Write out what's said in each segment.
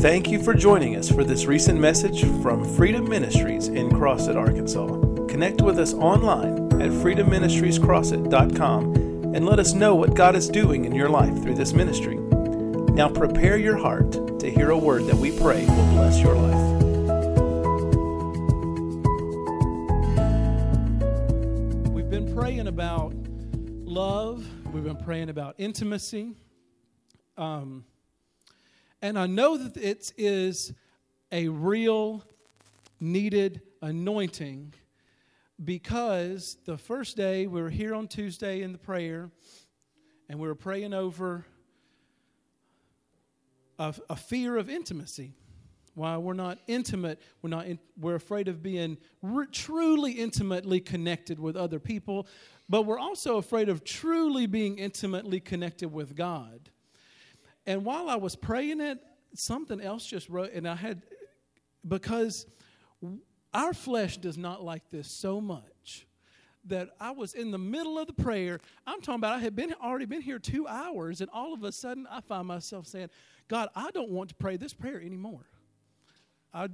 Thank you for joining us for this recent message from Freedom Ministries in Crossett, Arkansas. Connect with us online at freedomministriescrossett.com and let us know what God is doing in your life through this ministry. Now prepare your heart to hear a word that we pray will bless your life. We've been praying about love, we've been praying about intimacy. Um, and I know that it is a real needed anointing because the first day we were here on Tuesday in the prayer and we were praying over a, a fear of intimacy. Why we're not intimate, we're not in, we're afraid of being re- truly intimately connected with other people, but we're also afraid of truly being intimately connected with God. And while I was praying it, something else just wrote, and I had, because our flesh does not like this so much that I was in the middle of the prayer. I'm talking about I had been already been here two hours, and all of a sudden I find myself saying, God, I don't want to pray this prayer anymore. I,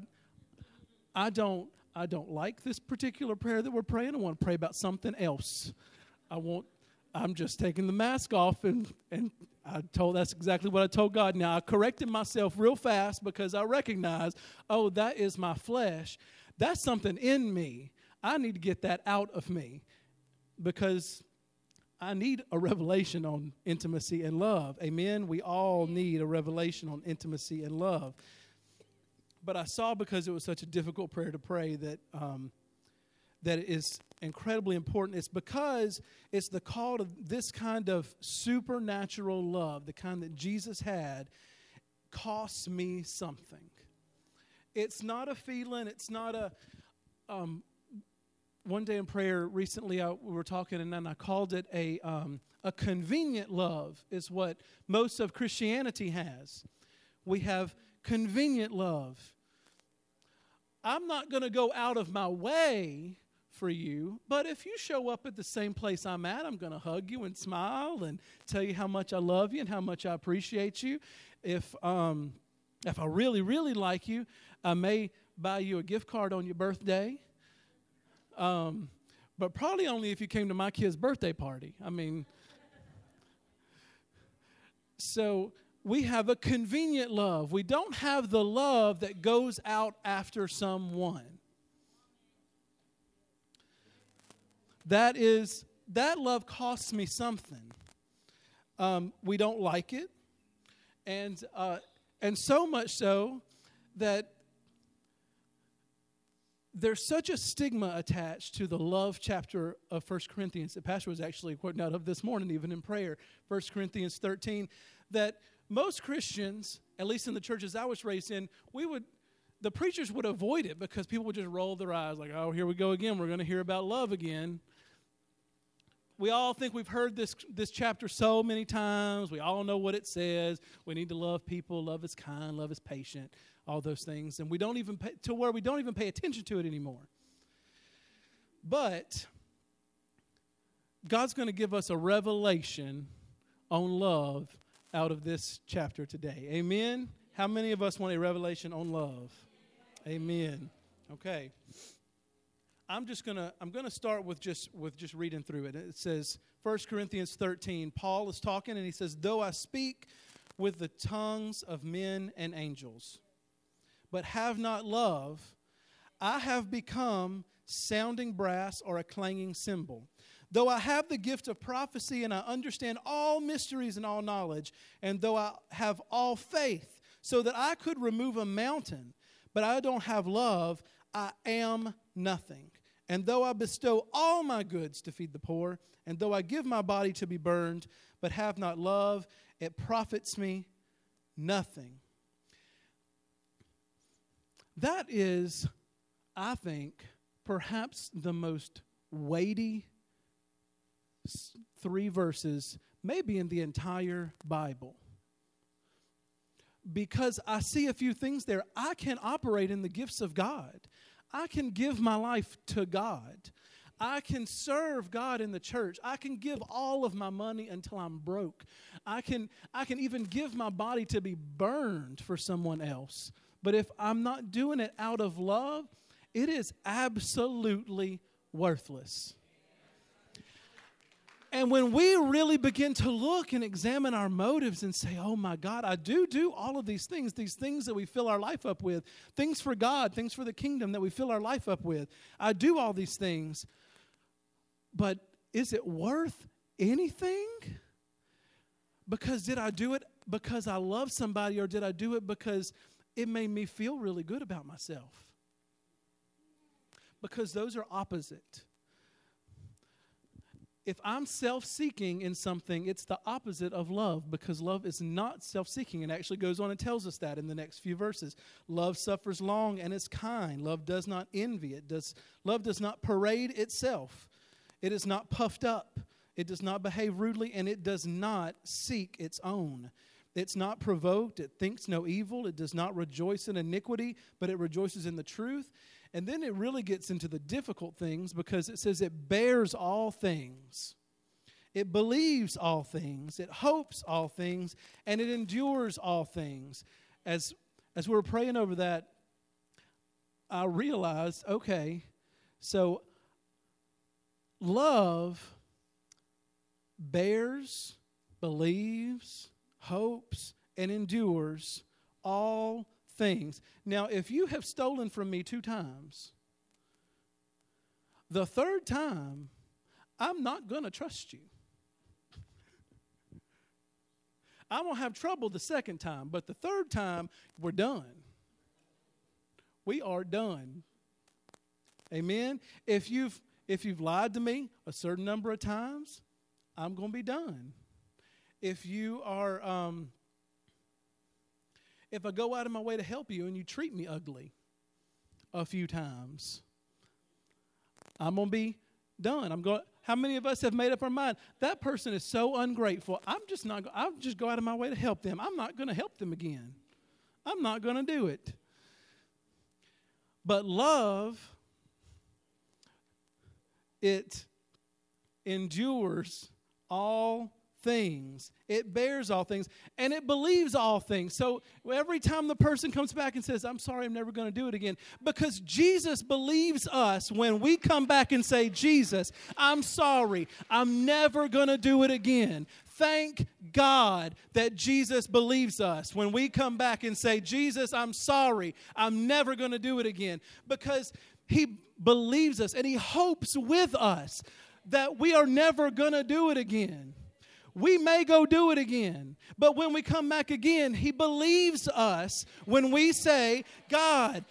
I don't I don't like this particular prayer that we're praying. I want to pray about something else. I want I'm just taking the mask off and and I told that's exactly what I told God. Now I corrected myself real fast because I recognized, oh, that is my flesh. That's something in me. I need to get that out of me because I need a revelation on intimacy and love. Amen. We all need a revelation on intimacy and love. But I saw because it was such a difficult prayer to pray that um, that is incredibly important. It's because it's the call to this kind of supernatural love, the kind that Jesus had, costs me something. It's not a feeling, it's not a. Um, one day in prayer recently, I, we were talking, and then I called it a, um, a convenient love, is what most of Christianity has. We have convenient love. I'm not going to go out of my way for you. But if you show up at the same place I'm at, I'm going to hug you and smile and tell you how much I love you and how much I appreciate you. If um, if I really really like you, I may buy you a gift card on your birthday. Um, but probably only if you came to my kid's birthday party. I mean, so we have a convenient love. We don't have the love that goes out after someone. That is that love costs me something. Um, we don't like it, and uh, and so much so that there's such a stigma attached to the love chapter of First Corinthians that Pastor was actually quoting out of this morning, even in prayer, First Corinthians 13, that most Christians, at least in the churches I was raised in, we would the preachers would avoid it because people would just roll their eyes like, oh, here we go again. We're going to hear about love again we all think we've heard this, this chapter so many times. We all know what it says. We need to love people. Love is kind. Love is patient. All those things. And we don't even pay, to where we don't even pay attention to it anymore. But God's going to give us a revelation on love out of this chapter today. Amen. How many of us want a revelation on love? Amen. Okay. I'm just gonna I'm gonna start with just with just reading through it. It says 1 Corinthians 13. Paul is talking and he says, "Though I speak with the tongues of men and angels, but have not love, I have become sounding brass or a clanging cymbal. Though I have the gift of prophecy and I understand all mysteries and all knowledge, and though I have all faith, so that I could remove a mountain, but I don't have love, I am nothing. And though I bestow all my goods to feed the poor, and though I give my body to be burned, but have not love, it profits me nothing. That is, I think, perhaps the most weighty three verses, maybe in the entire Bible. Because I see a few things there. I can operate in the gifts of God. I can give my life to God. I can serve God in the church. I can give all of my money until I'm broke. I can, I can even give my body to be burned for someone else. But if I'm not doing it out of love, it is absolutely worthless. And when we really begin to look and examine our motives and say, oh my God, I do do all of these things, these things that we fill our life up with, things for God, things for the kingdom that we fill our life up with. I do all these things. But is it worth anything? Because did I do it because I love somebody or did I do it because it made me feel really good about myself? Because those are opposite if I'm self seeking in something, it's the opposite of love because love is not self seeking. and actually goes on and tells us that in the next few verses. Love suffers long and is kind. Love does not envy. It does, love does not parade itself. It is not puffed up. It does not behave rudely and it does not seek its own. It's not provoked. It thinks no evil. It does not rejoice in iniquity, but it rejoices in the truth. And then it really gets into the difficult things because it says it bears all things. It believes all things, it hopes all things, and it endures all things. As, as we were praying over that, I realized okay, so love bears, believes, hopes, and endures all things. Now, if you have stolen from me two times, the third time, I'm not going to trust you. I won't have trouble the second time, but the third time, we're done. We are done. Amen. If you've if you've lied to me a certain number of times, I'm going to be done. If you are um, if I go out of my way to help you and you treat me ugly a few times, I'm going to be done. I'm going how many of us have made up our mind? That person is so ungrateful. I'm just not i'll just go out of my way to help them. I'm not going to help them again. I'm not going to do it. But love it endures all things. It bears all things and it believes all things. So every time the person comes back and says, I'm sorry, I'm never going to do it again, because Jesus believes us when we come back and say, Jesus, I'm sorry, I'm never going to do it again. Thank God that Jesus believes us when we come back and say, Jesus, I'm sorry, I'm never going to do it again. Because he believes us and he hopes with us that we are never going to do it again we may go do it again. But when we come back again, He believes us when we say, God,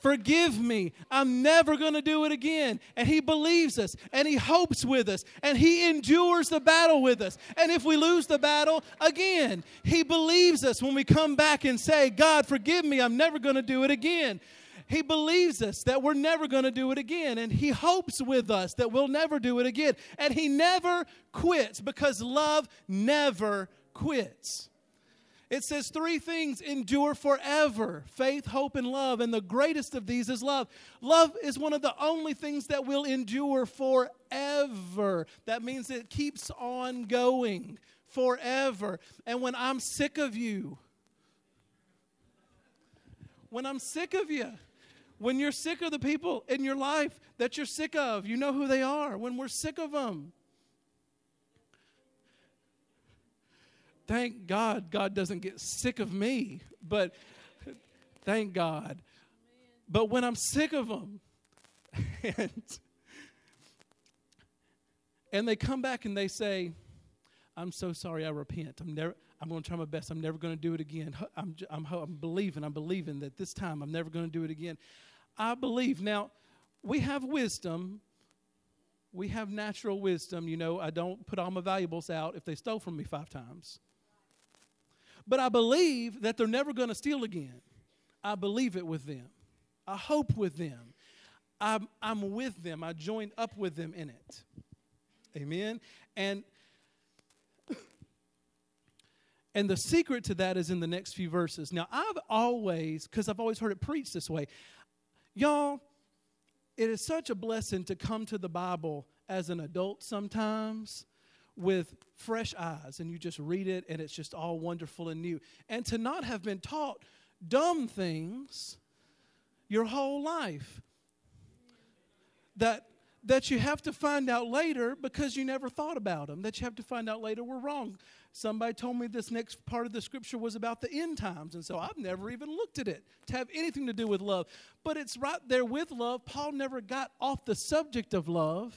forgive me. I'm never going to do it again. And He believes us and He hopes with us and He endures the battle with us. And if we lose the battle, again, He believes us when we come back and say, God, forgive me. I'm never going to do it again. He believes us that we're never going to do it again. And He hopes with us that we'll never do it again. And He never quits because love never quits. It says three things endure forever faith, hope, and love. And the greatest of these is love. Love is one of the only things that will endure forever. That means it keeps on going forever. And when I'm sick of you, when I'm sick of you, when you're sick of the people in your life that you're sick of, you know who they are. When we're sick of them, thank God God doesn't get sick of me, but thank God. But when I'm sick of them, and, and they come back and they say, I'm so sorry, I repent. I'm never, I'm going to try my best. I'm never going to do it again. I'm, I'm, I'm believing, I'm believing that this time I'm never going to do it again. I believe. Now, we have wisdom. We have natural wisdom. You know, I don't put all my valuables out if they stole from me five times. But I believe that they're never going to steal again. I believe it with them. I hope with them. I'm, I'm with them. I joined up with them in it. Amen. And and the secret to that is in the next few verses. Now, I've always, because I've always heard it preached this way, Y'all, it is such a blessing to come to the Bible as an adult sometimes with fresh eyes and you just read it and it's just all wonderful and new. And to not have been taught dumb things your whole life that that you have to find out later because you never thought about them that you have to find out later were wrong somebody told me this next part of the scripture was about the end times and so i've never even looked at it to have anything to do with love. But it's right there with love. Paul never got off the subject of love.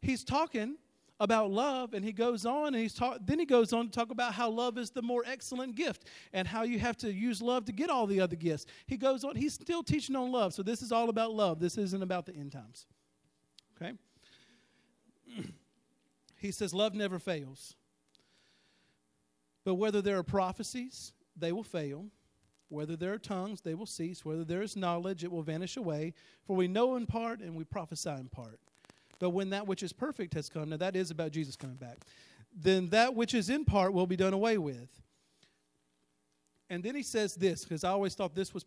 He's talking about love and he goes on and he's talk, then he goes on to talk about how love is the more excellent gift and how you have to use love to get all the other gifts. He goes on he's still teaching on love. So this is all about love. This isn't about the end times. Okay? He says love never fails but whether there are prophecies they will fail whether there are tongues they will cease whether there is knowledge it will vanish away for we know in part and we prophesy in part but when that which is perfect has come, now that is about Jesus coming back, then that which is in part will be done away with. And then he says this, because I always thought this was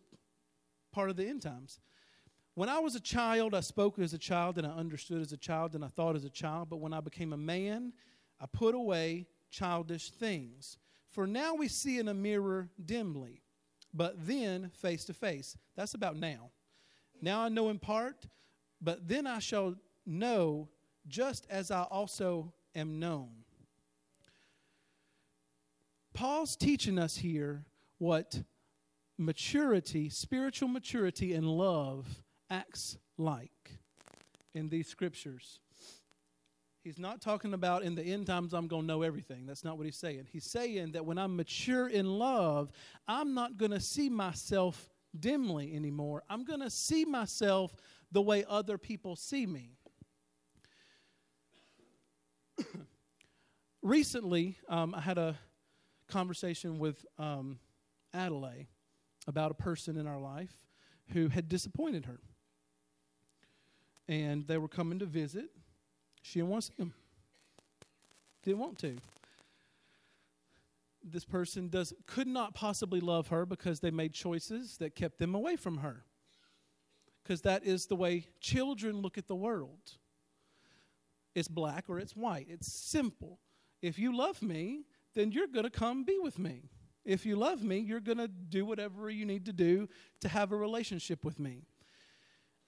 part of the end times. When I was a child, I spoke as a child and I understood as a child and I thought as a child. But when I became a man, I put away childish things. For now we see in a mirror dimly, but then face to face. That's about now. Now I know in part, but then I shall know just as I also am known. Paul's teaching us here what maturity, spiritual maturity, and love acts like in these scriptures. He's not talking about in the end times I'm going to know everything. That's not what he's saying. He's saying that when I'm mature in love, I'm not going to see myself dimly anymore. I'm going to see myself the way other people see me. recently, um, I had a conversation with um, Adelaide about a person in our life who had disappointed her. And they were coming to visit. She didn't want to see him. Didn't want to. This person does could not possibly love her because they made choices that kept them away from her. Because that is the way children look at the world. It's black or it's white. It's simple. If you love me, then you're going to come be with me. If you love me, you're going to do whatever you need to do to have a relationship with me.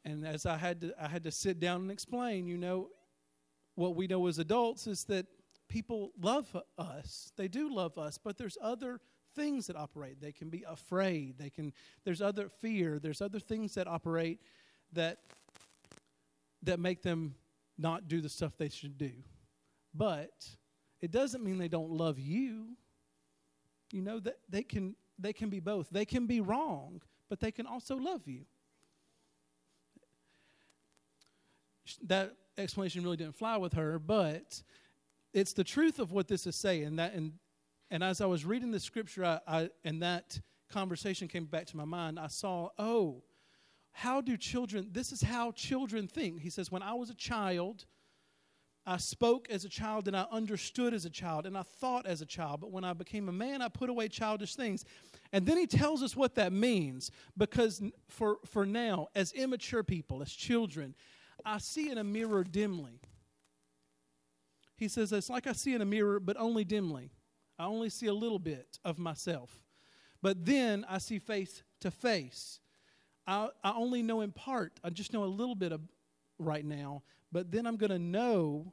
And as I had to, I had to sit down and explain, you know, what we know as adults is that people love us. They do love us, but there's other things that operate. They can be afraid. They can there's other fear. There's other things that operate that that make them not do the stuff they should do. But it doesn't mean they don't love you. You know that they can they can be both. They can be wrong, but they can also love you. That explanation really didn't fly with her, but it's the truth of what this is saying. That and and as I was reading the scripture, I, I and that conversation came back to my mind. I saw, oh, how do children? This is how children think. He says, when I was a child, I spoke as a child and I understood as a child and I thought as a child. But when I became a man, I put away childish things. And then he tells us what that means because for, for now, as immature people, as children, I see in a mirror dimly. He says, It's like I see in a mirror, but only dimly. I only see a little bit of myself. But then I see face to face. I, I only know in part. I just know a little bit of right now, but then I'm going to know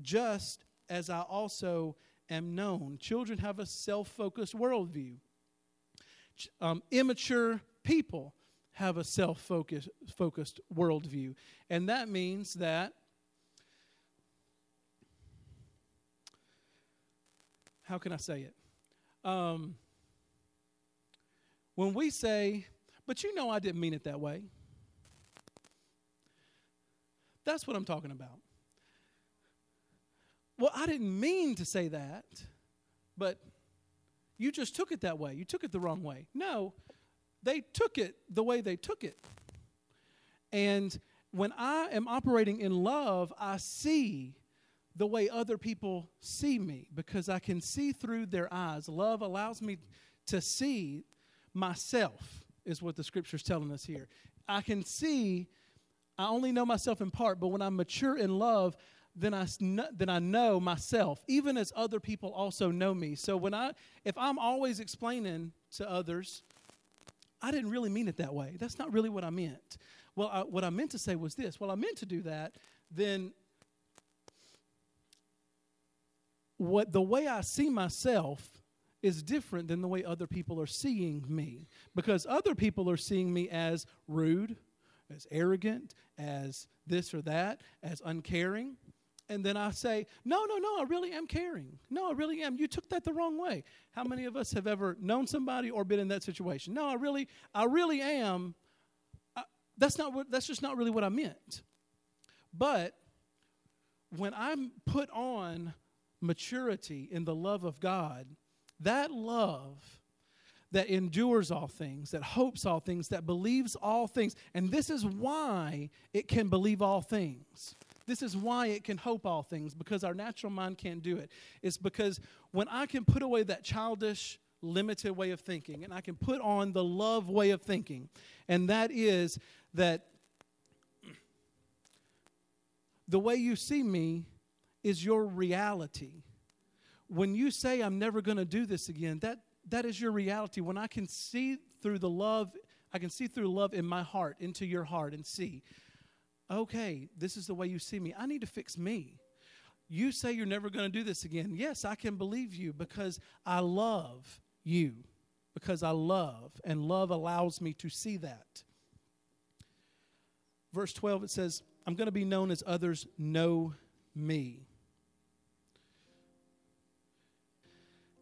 just as I also am known. Children have a self focused worldview. Um, immature people have a self focused worldview. And that means that how can I say it? Um, when we say, but you know I didn't mean it that way. That's what I'm talking about. Well, I didn't mean to say that, but you just took it that way. You took it the wrong way. No, they took it the way they took it. And when I am operating in love, I see the way other people see me because I can see through their eyes. Love allows me to see myself, is what the scripture's telling us here. I can see I only know myself in part, but when I'm mature in love, then I, then I know myself, even as other people also know me. So when I, if I'm always explaining to others, I didn't really mean it that way. That's not really what I meant. Well, I, what I meant to say was this. Well, I meant to do that, then what the way I see myself is different than the way other people are seeing me because other people are seeing me as rude, as arrogant, as this or that, as uncaring. And then I say, No, no, no, I really am caring. No, I really am. You took that the wrong way. How many of us have ever known somebody or been in that situation? No, I really, I really am. I, that's not what that's just not really what I meant. But when I'm put on maturity in the love of God, that love that endures all things, that hopes all things, that believes all things. And this is why it can believe all things. This is why it can hope all things, because our natural mind can't do it. It's because when I can put away that childish, limited way of thinking, and I can put on the love way of thinking, and that is that the way you see me is your reality. When you say, I'm never going to do this again, that, that is your reality. When I can see through the love, I can see through love in my heart, into your heart, and see, okay, this is the way you see me. I need to fix me. You say you're never going to do this again. Yes, I can believe you because I love you, because I love, and love allows me to see that. Verse 12, it says, I'm going to be known as others know me.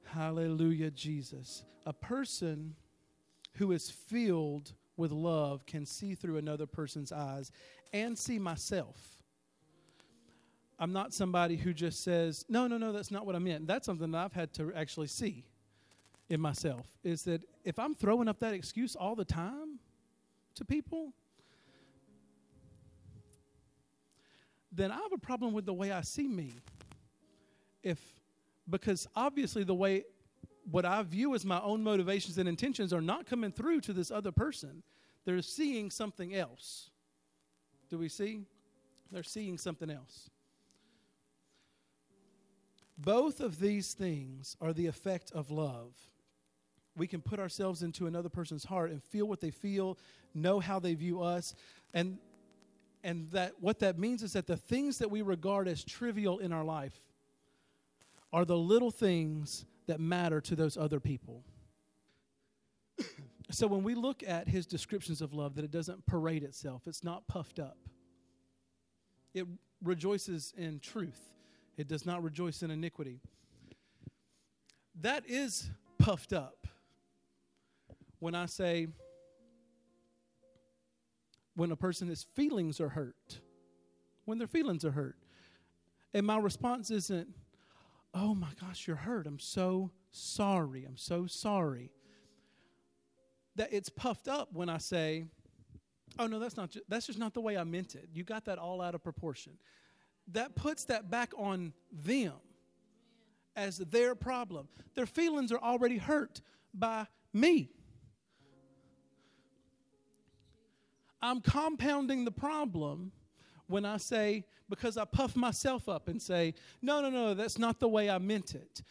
Hallelujah, Jesus. A person who is filled with love can see through another person's eyes and see myself. I'm not somebody who just says, no, no, no, that's not what I meant. That's something that I've had to actually see in myself is that if I'm throwing up that excuse all the time to people, then I have a problem with the way I see me. If because obviously the way what I view as my own motivations and intentions are not coming through to this other person. They're seeing something else. Do we see? They're seeing something else. Both of these things are the effect of love. We can put ourselves into another person's heart and feel what they feel, know how they view us, and and that what that means is that the things that we regard as trivial in our life are the little things that matter to those other people. So when we look at his descriptions of love, that it doesn't parade itself, it's not puffed up. It rejoices in truth, it does not rejoice in iniquity. That is puffed up. When I say, when a person's feelings are hurt, when their feelings are hurt. And my response isn't, oh my gosh, you're hurt. I'm so sorry. I'm so sorry. That it's puffed up when I say, oh no, that's not, ju- that's just not the way I meant it. You got that all out of proportion. That puts that back on them as their problem. Their feelings are already hurt by me. I'm compounding the problem when I say, because I puff myself up and say, no, no, no, that's not the way I meant it.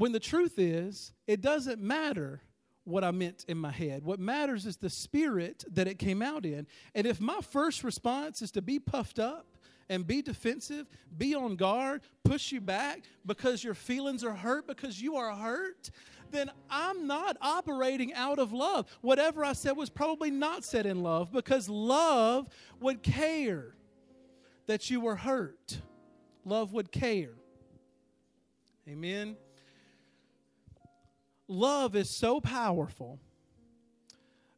When the truth is, it doesn't matter what I meant in my head. What matters is the spirit that it came out in. And if my first response is to be puffed up, and be defensive, be on guard, push you back because your feelings are hurt, because you are hurt, then I'm not operating out of love. Whatever I said was probably not said in love because love would care that you were hurt. Love would care. Amen. Love is so powerful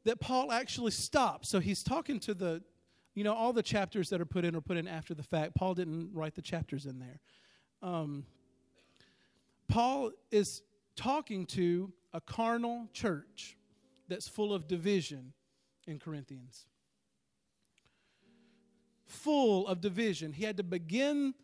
that Paul actually stops. So he's talking to the you know, all the chapters that are put in are put in after the fact. Paul didn't write the chapters in there. Um, Paul is talking to a carnal church that's full of division in Corinthians. Full of division. He had to begin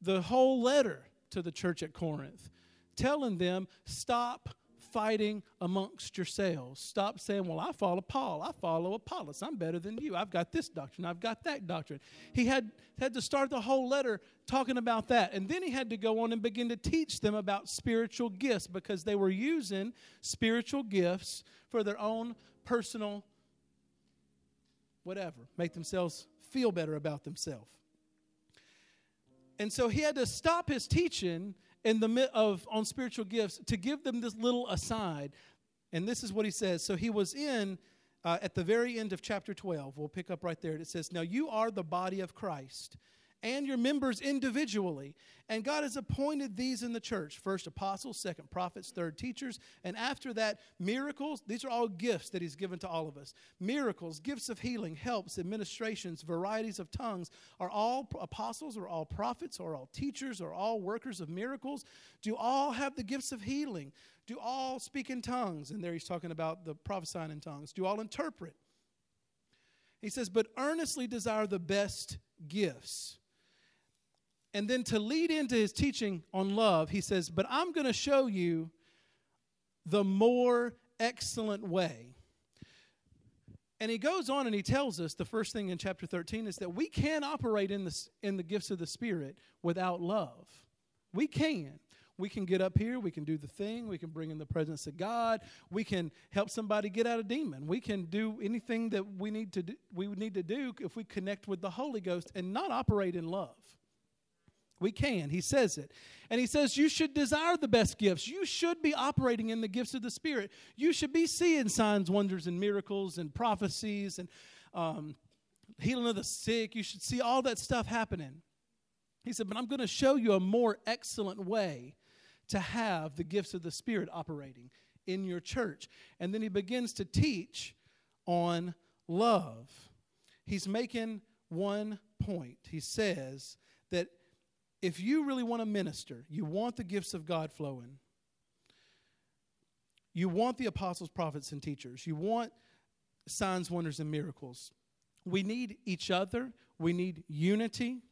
the whole letter to the church at Corinth, telling them, stop fighting amongst yourselves. Stop saying, Well, I follow Paul, I follow Apollos, I'm better than you. I've got this doctrine, I've got that doctrine. He had, had to start the whole letter talking about that. And then he had to go on and begin to teach them about spiritual gifts because they were using spiritual gifts for their own personal whatever, make themselves feel better about themselves. And so he had to stop his teaching in the of on spiritual gifts to give them this little aside. And this is what he says. So he was in uh, at the very end of chapter 12. We'll pick up right there. It says, Now you are the body of Christ and your members individually. And God has appointed these in the church first apostles, second prophets, third teachers, and after that, miracles. These are all gifts that He's given to all of us. Miracles, gifts of healing, helps, administrations, varieties of tongues. Are all apostles, or all prophets, or all teachers, or all workers of miracles? Do all have the gifts of healing? Do all speak in tongues? And there He's talking about the prophesying in tongues. Do all interpret? He says, but earnestly desire the best gifts and then to lead into his teaching on love, he says, But I'm going to show you the more excellent way. And he goes on and he tells us the first thing in chapter 13 is that we can operate in the, in the gifts of the Spirit without love. We can. We can get up here, we can do the thing, we can bring in the presence of God, we can help somebody get out of a demon. We can do anything that we need to do, we need to do if we connect with the Holy Ghost and not operate in love. We can. He says it. And he says, You should desire the best gifts. You should be operating in the gifts of the Spirit. You should be seeing signs, wonders, and miracles and prophecies and um, healing of the sick. You should see all that stuff happening. He said, But I'm going to show you a more excellent way to have the gifts of the Spirit operating in your church. And then he begins to teach on love. He's making one point. He says that if you really want to minister, you want the gifts of God flowing, you want the apostles, prophets, and teachers, you want signs, wonders, and miracles. We need each other, we need unity,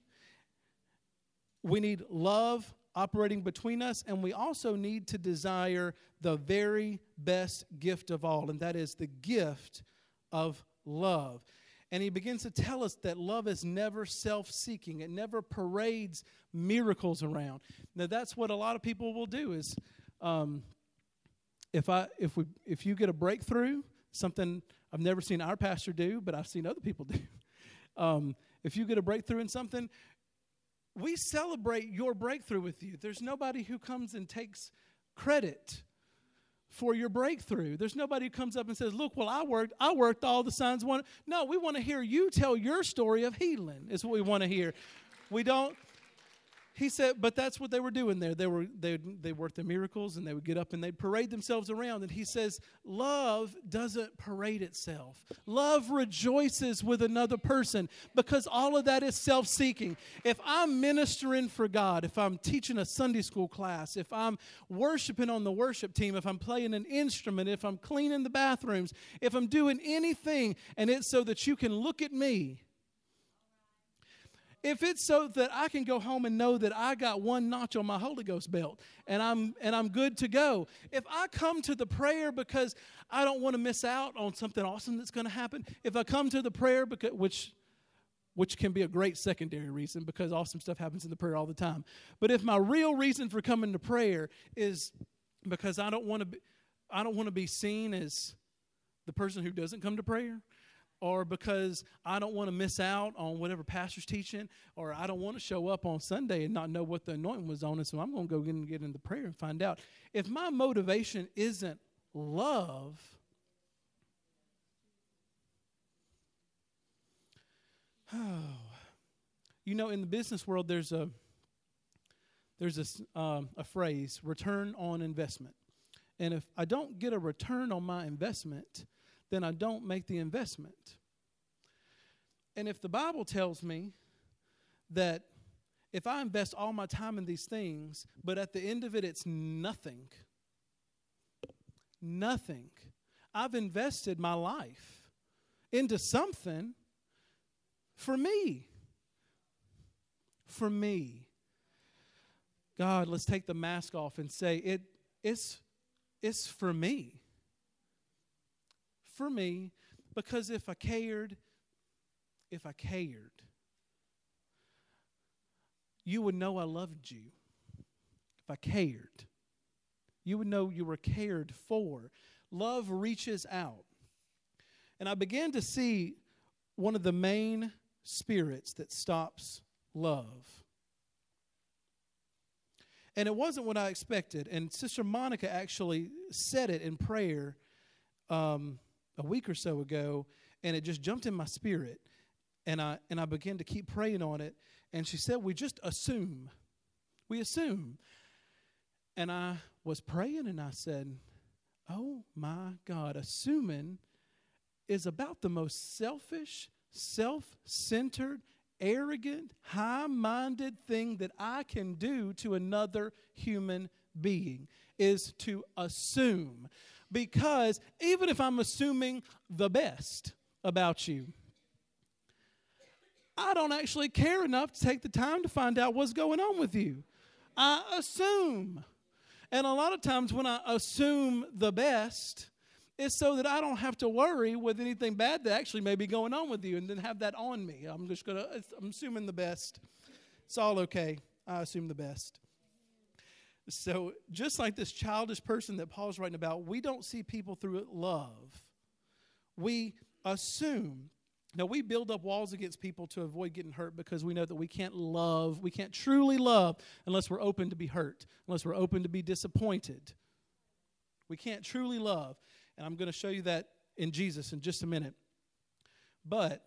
we need love operating between us, and we also need to desire the very best gift of all, and that is the gift of love. And he begins to tell us that love is never self seeking, it never parades miracles around. Now, that's what a lot of people will do is um, if, I, if, we, if you get a breakthrough, something I've never seen our pastor do, but I've seen other people do. Um, if you get a breakthrough in something, we celebrate your breakthrough with you. There's nobody who comes and takes credit for your breakthrough. There's nobody who comes up and says, "Look, well, I worked, I worked all the signs." One, no, we want to hear you tell your story of healing. Is what we want to hear. We don't he said, but that's what they were doing there. They were they they worked the miracles and they would get up and they'd parade themselves around. And he says, love doesn't parade itself. Love rejoices with another person because all of that is self-seeking. If I'm ministering for God, if I'm teaching a Sunday school class, if I'm worshiping on the worship team, if I'm playing an instrument, if I'm cleaning the bathrooms, if I'm doing anything, and it's so that you can look at me if it's so that I can go home and know that I got one notch on my Holy Ghost belt and I'm and I'm good to go. If I come to the prayer because I don't want to miss out on something awesome that's going to happen, if I come to the prayer because which which can be a great secondary reason because awesome stuff happens in the prayer all the time. But if my real reason for coming to prayer is because I don't want to be I don't want to be seen as the person who doesn't come to prayer, or because I don't want to miss out on whatever pastor's teaching, or I don't want to show up on Sunday and not know what the anointing was on, and so I'm going to go get, and get into prayer and find out. If my motivation isn't love, oh, you know, in the business world, there's a there's a, um, a phrase: return on investment. And if I don't get a return on my investment, then I don't make the investment. And if the Bible tells me that if I invest all my time in these things, but at the end of it, it's nothing, nothing, I've invested my life into something for me. For me. God, let's take the mask off and say it, it's it's for me. For me, because if I cared, if I cared, you would know I loved you. If I cared, you would know you were cared for. Love reaches out. And I began to see one of the main spirits that stops love. And it wasn't what I expected. And Sister Monica actually said it in prayer um, a week or so ago, and it just jumped in my spirit. And I, and I began to keep praying on it. And she said, We just assume. We assume. And I was praying and I said, Oh my God, assuming is about the most selfish, self centered, arrogant, high minded thing that I can do to another human being is to assume. Because even if I'm assuming the best about you, I don't actually care enough to take the time to find out what's going on with you. I assume. And a lot of times when I assume the best, it's so that I don't have to worry with anything bad that actually may be going on with you and then have that on me. I'm just going to, I'm assuming the best. It's all okay. I assume the best. So, just like this childish person that Paul's writing about, we don't see people through love. We assume. Now, we build up walls against people to avoid getting hurt because we know that we can't love, we can't truly love unless we're open to be hurt, unless we're open to be disappointed. We can't truly love. And I'm going to show you that in Jesus in just a minute. But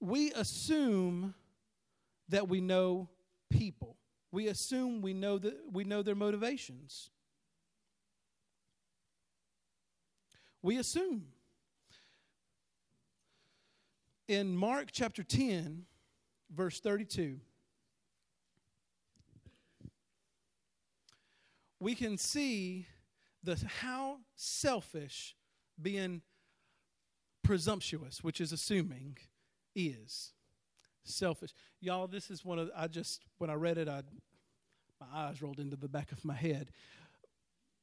we assume that we know people. We assume we know that we know their motivations. We assume. In Mark chapter 10, verse 32, we can see the how selfish being presumptuous, which is assuming, is selfish. Y'all, this is one of I just when I read it, I my eyes rolled into the back of my head.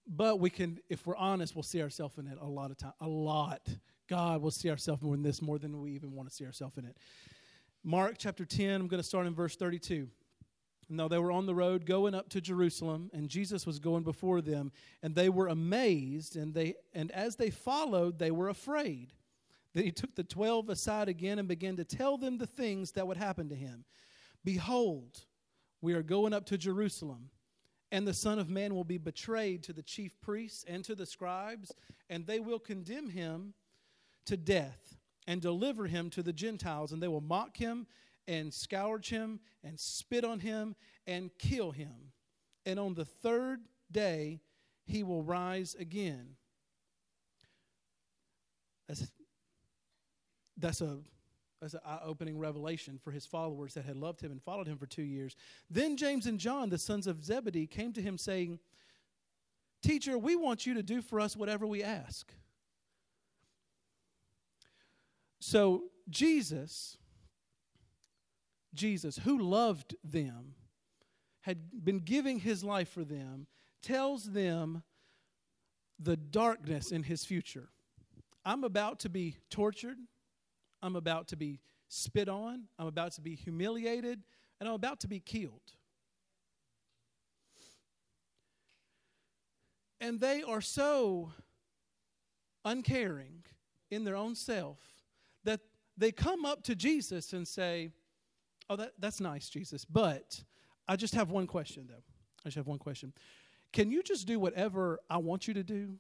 But we can, if we're honest, we'll see ourselves in it a lot of time. A lot. God will see ourselves more in this more than we even want to see ourselves in it. Mark chapter 10, I'm going to start in verse 32. Now they were on the road going up to Jerusalem, and Jesus was going before them, and they were amazed, and they and as they followed, they were afraid. Then he took the twelve aside again and began to tell them the things that would happen to him. Behold, we are going up to Jerusalem, and the Son of Man will be betrayed to the chief priests and to the scribes, and they will condemn him to death and deliver him to the Gentiles, and they will mock him and scourge him and spit on him and kill him. And on the third day, he will rise again. That's, that's a that's an eye-opening revelation for his followers that had loved him and followed him for two years. Then James and John, the sons of Zebedee, came to him saying, Teacher, we want you to do for us whatever we ask. So Jesus Jesus, who loved them, had been giving his life for them, tells them the darkness in his future. I'm about to be tortured. I'm about to be spit on. I'm about to be humiliated. And I'm about to be killed. And they are so uncaring in their own self that they come up to Jesus and say, Oh, that, that's nice, Jesus. But I just have one question, though. I just have one question. Can you just do whatever I want you to do?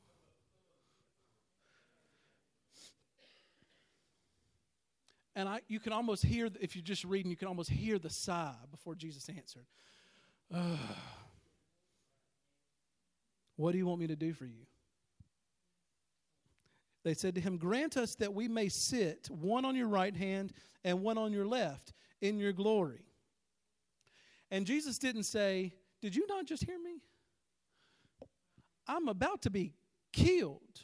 And I, you can almost hear, if you're just reading, you can almost hear the sigh before Jesus answered. what do you want me to do for you? They said to him, Grant us that we may sit one on your right hand and one on your left in your glory. And Jesus didn't say, Did you not just hear me? I'm about to be killed.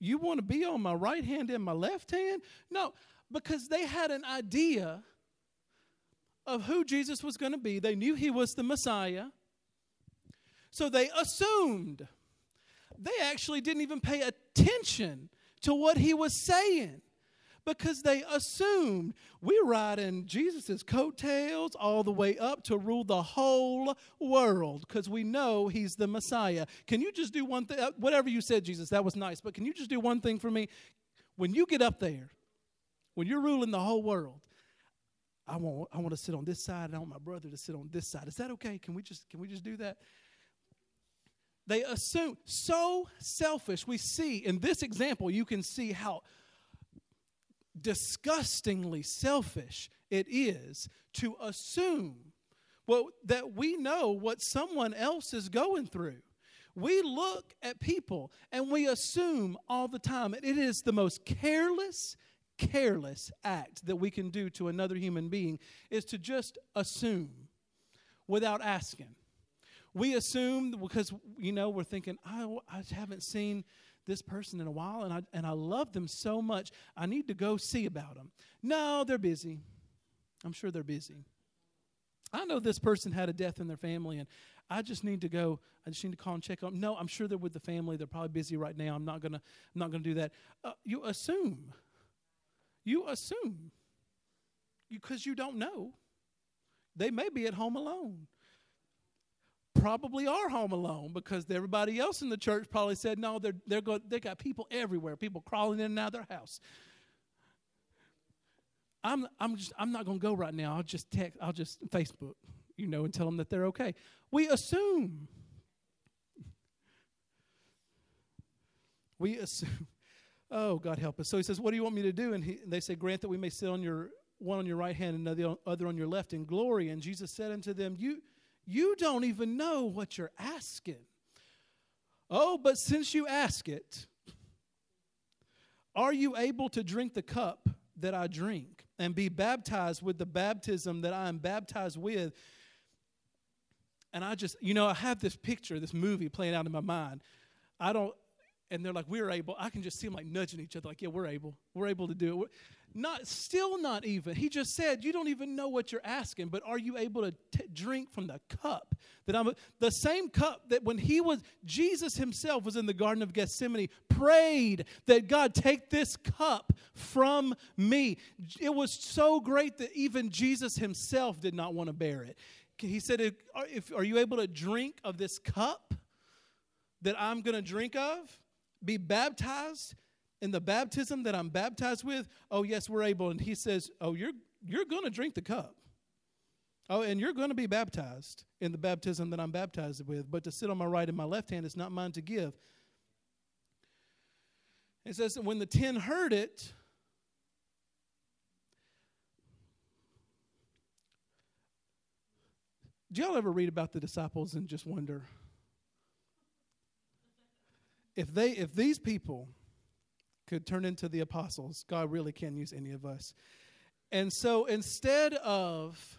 You want to be on my right hand and my left hand? No, because they had an idea of who Jesus was going to be. They knew he was the Messiah. So they assumed. They actually didn't even pay attention to what he was saying because they assumed we're riding Jesus' coattails all the way up to rule the whole world because we know he's the Messiah. Can you just do one thing? Uh, whatever you said, Jesus, that was nice, but can you just do one thing for me? When you get up there, when you're ruling the whole world, I want, I want to sit on this side and I want my brother to sit on this side. Is that okay? Can we just, can we just do that? They assume so selfish. We see in this example, you can see how disgustingly selfish it is to assume well, that we know what someone else is going through. We look at people and we assume all the time. It is the most careless, careless act that we can do to another human being is to just assume without asking. We assume because, you know, we're thinking, I, I haven't seen this person in a while and I, and I love them so much. I need to go see about them. No, they're busy. I'm sure they're busy. I know this person had a death in their family and I just need to go. I just need to call and check on. No, I'm sure they're with the family. They're probably busy right now. I'm not gonna. I'm not gonna do that. Uh, you assume. You assume. Because you, you don't know. They may be at home alone probably are home alone because everybody else in the church probably said, no, they're, they're go, they got people everywhere, people crawling in and out of their house. I'm, I'm, just, I'm not going to go right now. I'll just text, I'll just Facebook, you know, and tell them that they're okay. We assume. We assume. Oh, God help us. So he says, What do you want me to do? And, he, and they say, Grant that we may sit on your one on your right hand and the other on your left in glory. And Jesus said unto them, You you don't even know what you're asking. Oh, but since you ask it, are you able to drink the cup that I drink and be baptized with the baptism that I am baptized with? And I just, you know, I have this picture, this movie playing out in my mind. I don't, and they're like, we're able. I can just see them like nudging each other, like, yeah, we're able. We're able to do it. Not still not even. He just said, you don't even know what you're asking, but are you able to t- drink from the cup that I'm the same cup that when he was Jesus himself was in the garden of Gethsemane prayed that God take this cup from me. It was so great that even Jesus himself did not want to bear it. He said, if, Are you able to drink of this cup that I'm going to drink of? Be baptized? In the baptism that I'm baptized with, oh yes, we're able. And he says, oh, you're you're going to drink the cup. Oh, and you're going to be baptized in the baptism that I'm baptized with, but to sit on my right and my left hand is not mine to give. It says when the ten heard it, do y'all ever read about the disciples and just wonder if they if these people could turn into the apostles, God really can't use any of us. And so instead of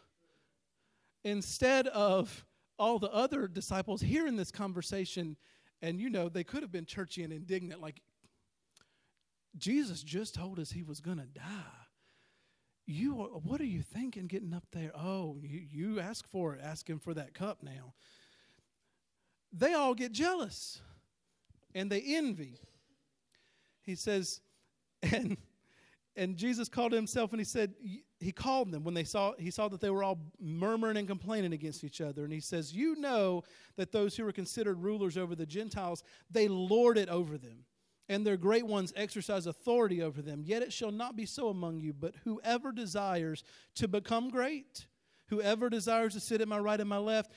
instead of all the other disciples hearing this conversation, and you know, they could have been churchy and indignant, like Jesus just told us he was gonna die. You are, what are you thinking getting up there? Oh, you, you ask for it, ask him for that cup now. They all get jealous and they envy he says, and and Jesus called himself and he said he called them when they saw he saw that they were all murmuring and complaining against each other. And he says you know that those who are considered rulers over the gentiles they lord it over them and their great ones exercise authority over them. Yet it shall not be so among you but whoever desires to become great whoever desires to sit at my right and my left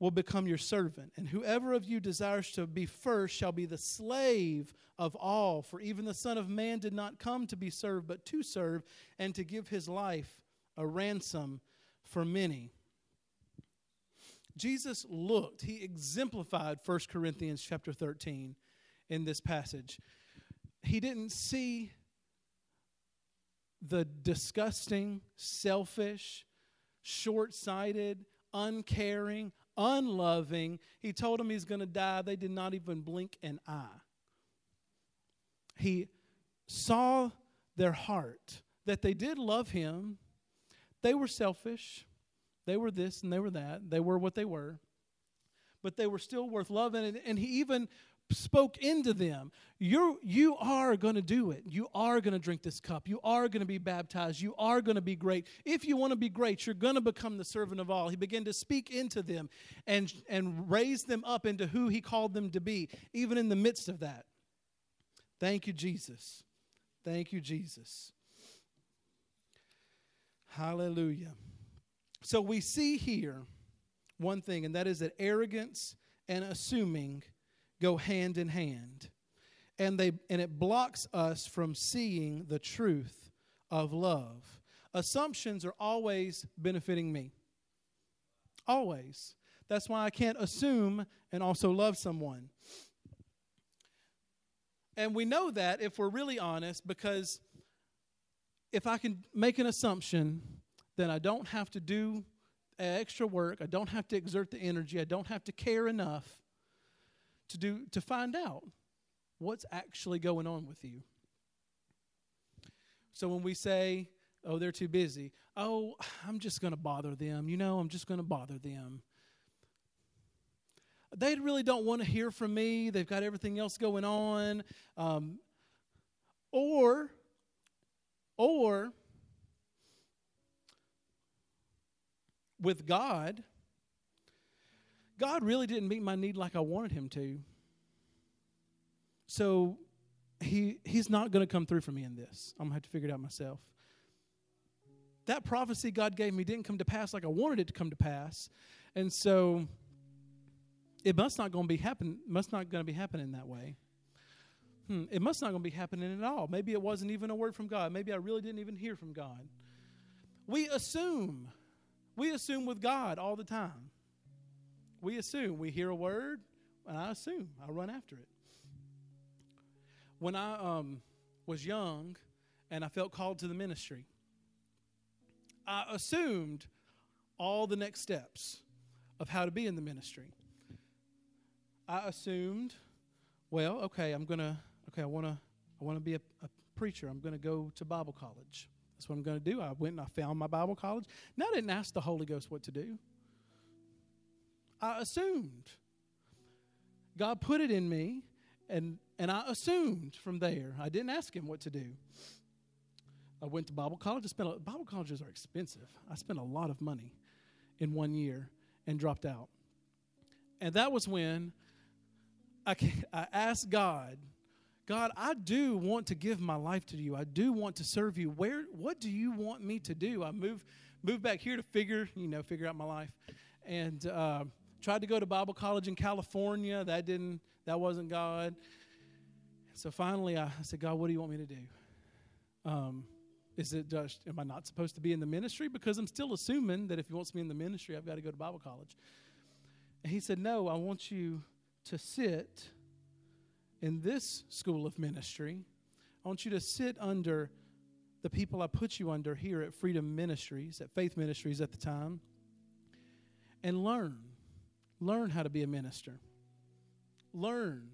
will become your servant. And whoever of you desires to be first shall be the slave of all. For even the Son of Man did not come to be served, but to serve, and to give his life a ransom for many. Jesus looked, he exemplified 1 Corinthians chapter 13 in this passage. He didn't see the disgusting, selfish, short sighted, uncaring, unloving. He told them he's going to die. They did not even blink an eye. He saw their heart, that they did love him. They were selfish. They were this and they were that. They were what they were. but they were still worth loving. And, and he even spoke into them you're you are going to do it. You are going to drink this cup. You are going to be baptized. You are going to be great. If you want to be great you're going to become the servant of all. He began to speak into them and and raise them up into who he called them to be even in the midst of that. Thank you jesus. Thank you jesus. Hallelujah. So we see here one thing and that is that arrogance and assuming go hand in hand. And, they, and it blocks us from seeing the truth of love. Assumptions are always benefiting me. Always. That's why I can't assume and also love someone. And we know that if we're really honest, because if I can make an assumption, then I don't have to do extra work. I don't have to exert the energy. I don't have to care enough to do to find out what's actually going on with you. So when we say, "Oh, they're too busy," "Oh, I'm just going to bother them," you know, I'm just going to bother them. They really don't want to hear from me. They've got everything else going on, um, or, or with God God really didn't meet my need like I wanted him to. So he he's not going to come through for me in this. I'm going to have to figure it out myself. That prophecy God gave me didn't come to pass like I wanted it to come to pass. And so it must not going to be happen must not going to be happening that way. Hmm, it must not going to be happening at all. Maybe it wasn't even a word from God. Maybe I really didn't even hear from God. We assume. We assume with God all the time we assume. We hear a word, and I assume. I run after it. When I um, was young and I felt called to the ministry, I assumed all the next steps of how to be in the ministry. I assumed, well, okay, I'm gonna, okay, I wanna, I wanna be a, a preacher. I'm gonna go to Bible college. That's what I'm gonna do. I went and I found my Bible college. Now I didn't ask the Holy Ghost what to do. I assumed. God put it in me, and, and I assumed from there. I didn't ask Him what to do. I went to Bible college. I spent a, Bible colleges are expensive. I spent a lot of money in one year and dropped out. And that was when I, I asked God, God, I do want to give my life to you. I do want to serve you. Where, what do you want me to do? I moved, moved back here to figure, you know, figure out my life. And uh, tried to go to Bible college in California. That didn't, that wasn't God. So finally, I, said, God, what do you want me to do? Um, is it just, am I not supposed to be in the ministry? Because I'm still assuming that if He wants me in the ministry, I've got to go to Bible college. And He said, No, I want you to sit in this school of ministry. I want you to sit under the people I put you under here at Freedom Ministries, at Faith Ministries at the time, and learn. Learn how to be a minister. Learn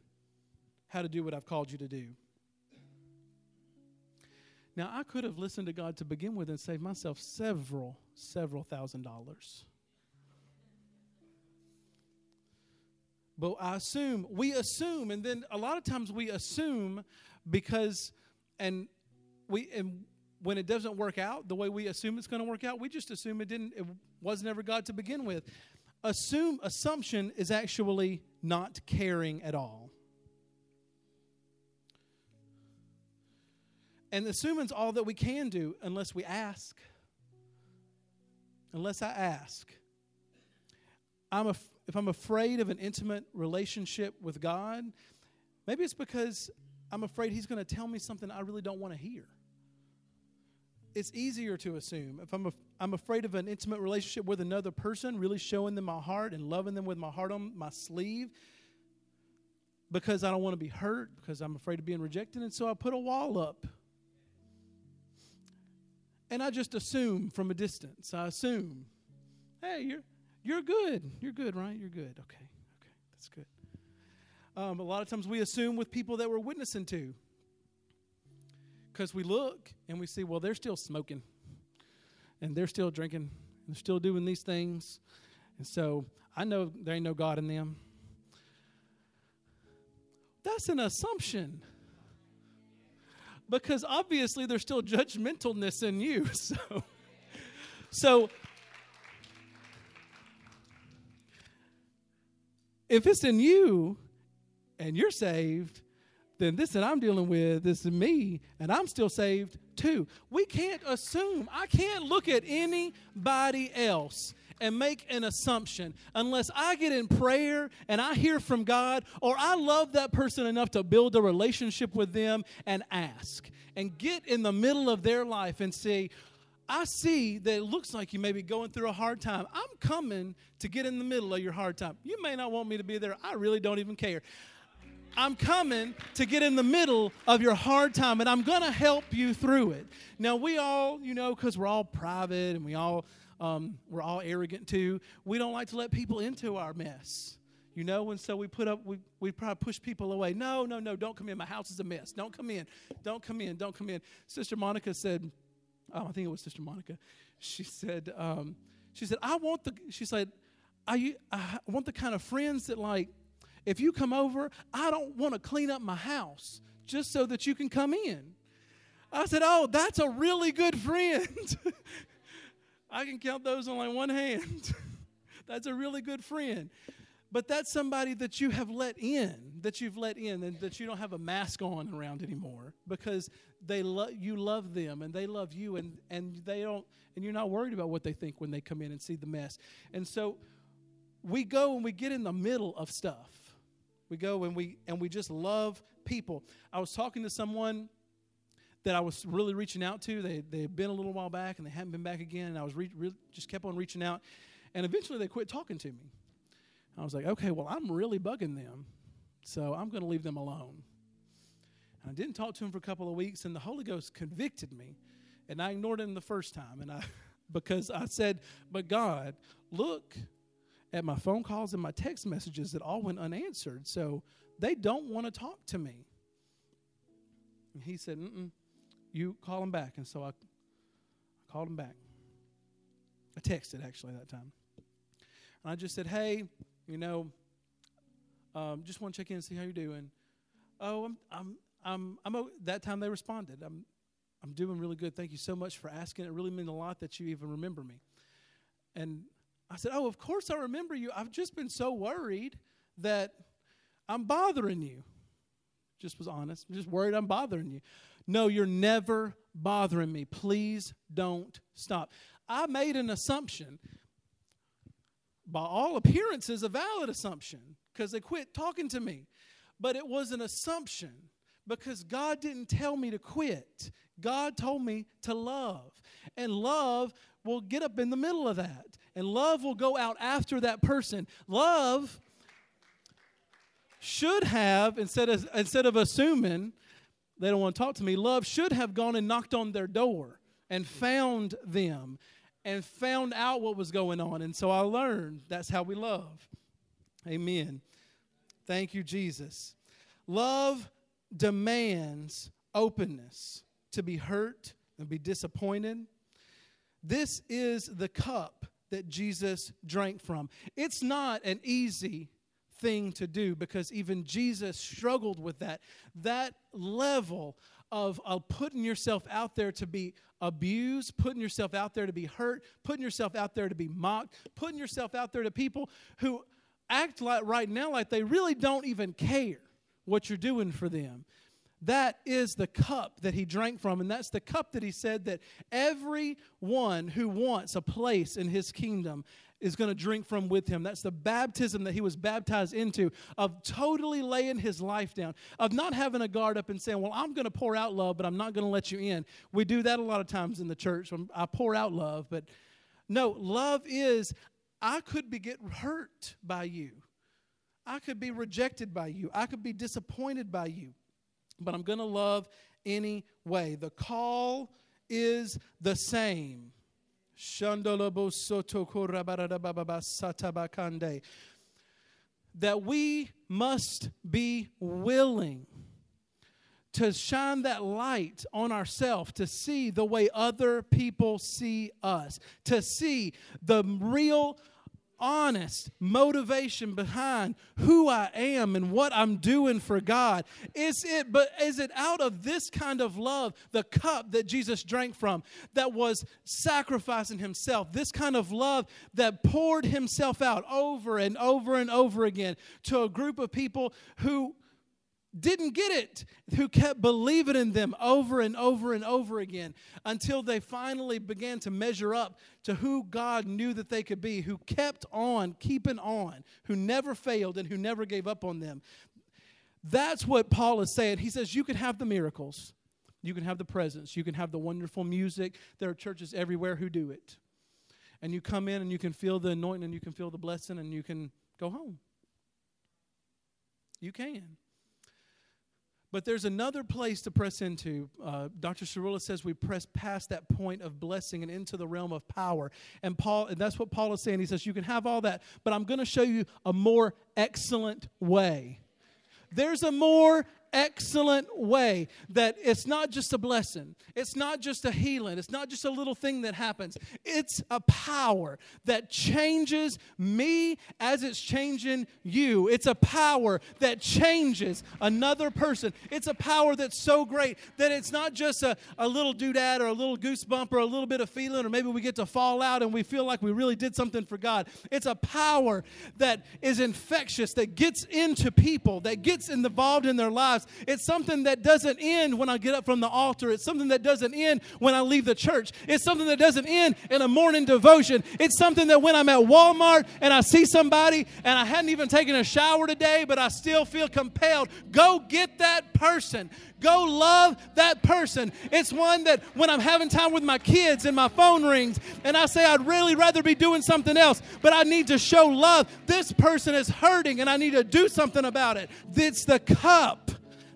how to do what I've called you to do. Now, I could have listened to God to begin with and saved myself several, several thousand dollars. But I assume, we assume, and then a lot of times we assume because, and we, and when it doesn't work out the way we assume it's going to work out, we just assume it didn't, it was never God to begin with assume assumption is actually not caring at all. And assuming's all that we can do unless we ask. Unless I ask. I'm a, if I'm afraid of an intimate relationship with God, maybe it's because I'm afraid He's going to tell me something I really don't want to hear it's easier to assume. If I'm, a, I'm afraid of an intimate relationship with another person, really showing them my heart and loving them with my heart on my sleeve, because I don't want to be hurt, because I'm afraid of being rejected, and so I put a wall up. And I just assume from a distance. I assume, hey, you're you're good. You're good, right? You're good. Okay, okay, that's good. Um, a lot of times we assume with people that we're witnessing to because we look and we see, well, they're still smoking and they're still drinking and they're still doing these things. And so I know there ain't no God in them. That's an assumption. Because obviously there's still judgmentalness in you. So, so if it's in you and you're saved, then this that I'm dealing with, this is me, and I'm still saved too. We can't assume. I can't look at anybody else and make an assumption unless I get in prayer and I hear from God or I love that person enough to build a relationship with them and ask and get in the middle of their life and say, I see that it looks like you may be going through a hard time. I'm coming to get in the middle of your hard time. You may not want me to be there. I really don't even care. I'm coming to get in the middle of your hard time and I'm going to help you through it. Now, we all, you know, because we're all private and we all, um, we're all arrogant too, we don't like to let people into our mess. You know, and so we put up, we, we probably push people away. No, no, no, don't come in. My house is a mess. Don't come in. Don't come in. Don't come in. Sister Monica said, oh, I think it was Sister Monica. She said, um, she said, I want the, she said, I, I want the kind of friends that like, if you come over, I don't want to clean up my house just so that you can come in. I said, Oh, that's a really good friend. I can count those on like one hand. that's a really good friend. But that's somebody that you have let in, that you've let in, and that you don't have a mask on around anymore because they lo- you love them and they love you, and, and they don't, and you're not worried about what they think when they come in and see the mess. And so we go and we get in the middle of stuff we go and we and we just love people. I was talking to someone that I was really reaching out to. They they had been a little while back and they hadn't been back again. And I was re- re- just kept on reaching out, and eventually they quit talking to me. I was like, okay, well I'm really bugging them, so I'm going to leave them alone. And I didn't talk to them for a couple of weeks, and the Holy Ghost convicted me, and I ignored him the first time, and I because I said, but God, look at my phone calls and my text messages that all went unanswered. So they don't want to talk to me. And he said, Mm-mm, You call him back. And so I, I called him back. I texted actually that time. And I just said, Hey, you know, um, just want to check in and see how you're doing. Oh, I'm, I'm, I'm, I'm, that time they responded. I'm, I'm doing really good. Thank you so much for asking. It really means a lot that you even remember me. And I said, Oh, of course I remember you. I've just been so worried that I'm bothering you. Just was honest. I'm just worried I'm bothering you. No, you're never bothering me. Please don't stop. I made an assumption. By all appearances, a valid assumption because they quit talking to me. But it was an assumption because God didn't tell me to quit. God told me to love. And love will get up in the middle of that. And love will go out after that person. Love should have, instead of, instead of assuming they don't want to talk to me, love should have gone and knocked on their door and found them and found out what was going on. And so I learned that's how we love. Amen. Thank you, Jesus. Love demands openness to be hurt and be disappointed. This is the cup that Jesus drank from. It's not an easy thing to do because even Jesus struggled with that. That level of, of putting yourself out there to be abused, putting yourself out there to be hurt, putting yourself out there to be mocked, putting yourself out there to people who act like right now like they really don't even care what you're doing for them. That is the cup that he drank from, and that's the cup that he said that everyone who wants a place in his kingdom is going to drink from with him. That's the baptism that he was baptized into of totally laying his life down, of not having a guard up and saying, Well, I'm going to pour out love, but I'm not going to let you in. We do that a lot of times in the church. Um, I pour out love, but no, love is I could be get hurt by you. I could be rejected by you. I could be disappointed by you but I'm going to love anyway. The call is the same. That we must be willing to shine that light on ourselves, to see the way other people see us, to see the real honest motivation behind who I am and what I'm doing for God? Is it but is it out of this kind of love, the cup that Jesus drank from that was sacrificing himself, this kind of love that poured himself out over and over and over again to a group of people who didn't get it, who kept believing in them over and over and over again until they finally began to measure up to who God knew that they could be, who kept on keeping on, who never failed and who never gave up on them. That's what Paul is saying. He says, You can have the miracles, you can have the presence, you can have the wonderful music. There are churches everywhere who do it. And you come in and you can feel the anointing and you can feel the blessing and you can go home. You can. But there's another place to press into. Uh, Dr. Cerullo says we press past that point of blessing and into the realm of power. And Paul, and that's what Paul is saying. He says you can have all that, but I'm going to show you a more excellent way. There's a more excellent way that it's not just a blessing, it's not just a healing, it's not just a little thing that happens. It's a power that changes me as it's changing you. It's a power that changes another person. It's a power that's so great that it's not just a, a little doodad or a little goosebump or a little bit of feeling, or maybe we get to fall out and we feel like we really did something for God. It's a power that is infectious, that gets into people, that gets involved in their lives lives. It's something that doesn't end when I get up from the altar. It's something that doesn't end when I leave the church. It's something that doesn't end in a morning devotion. It's something that when I'm at Walmart and I see somebody and I hadn't even taken a shower today, but I still feel compelled, go get that person. Go love that person. It's one that when I'm having time with my kids and my phone rings and I say I'd really rather be doing something else, but I need to show love. This person is hurting and I need to do something about it. It's the cup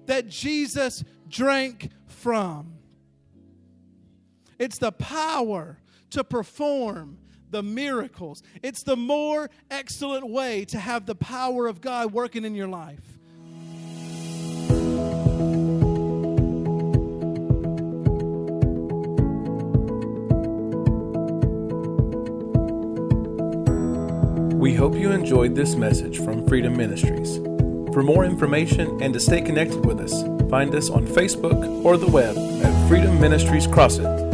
that Jesus drank from. It's the power to perform the miracles. It's the more excellent way to have the power of God working in your life. We hope you enjoyed this message from Freedom Ministries. For more information and to stay connected with us, find us on Facebook or the web at Freedom Ministries CrossIt.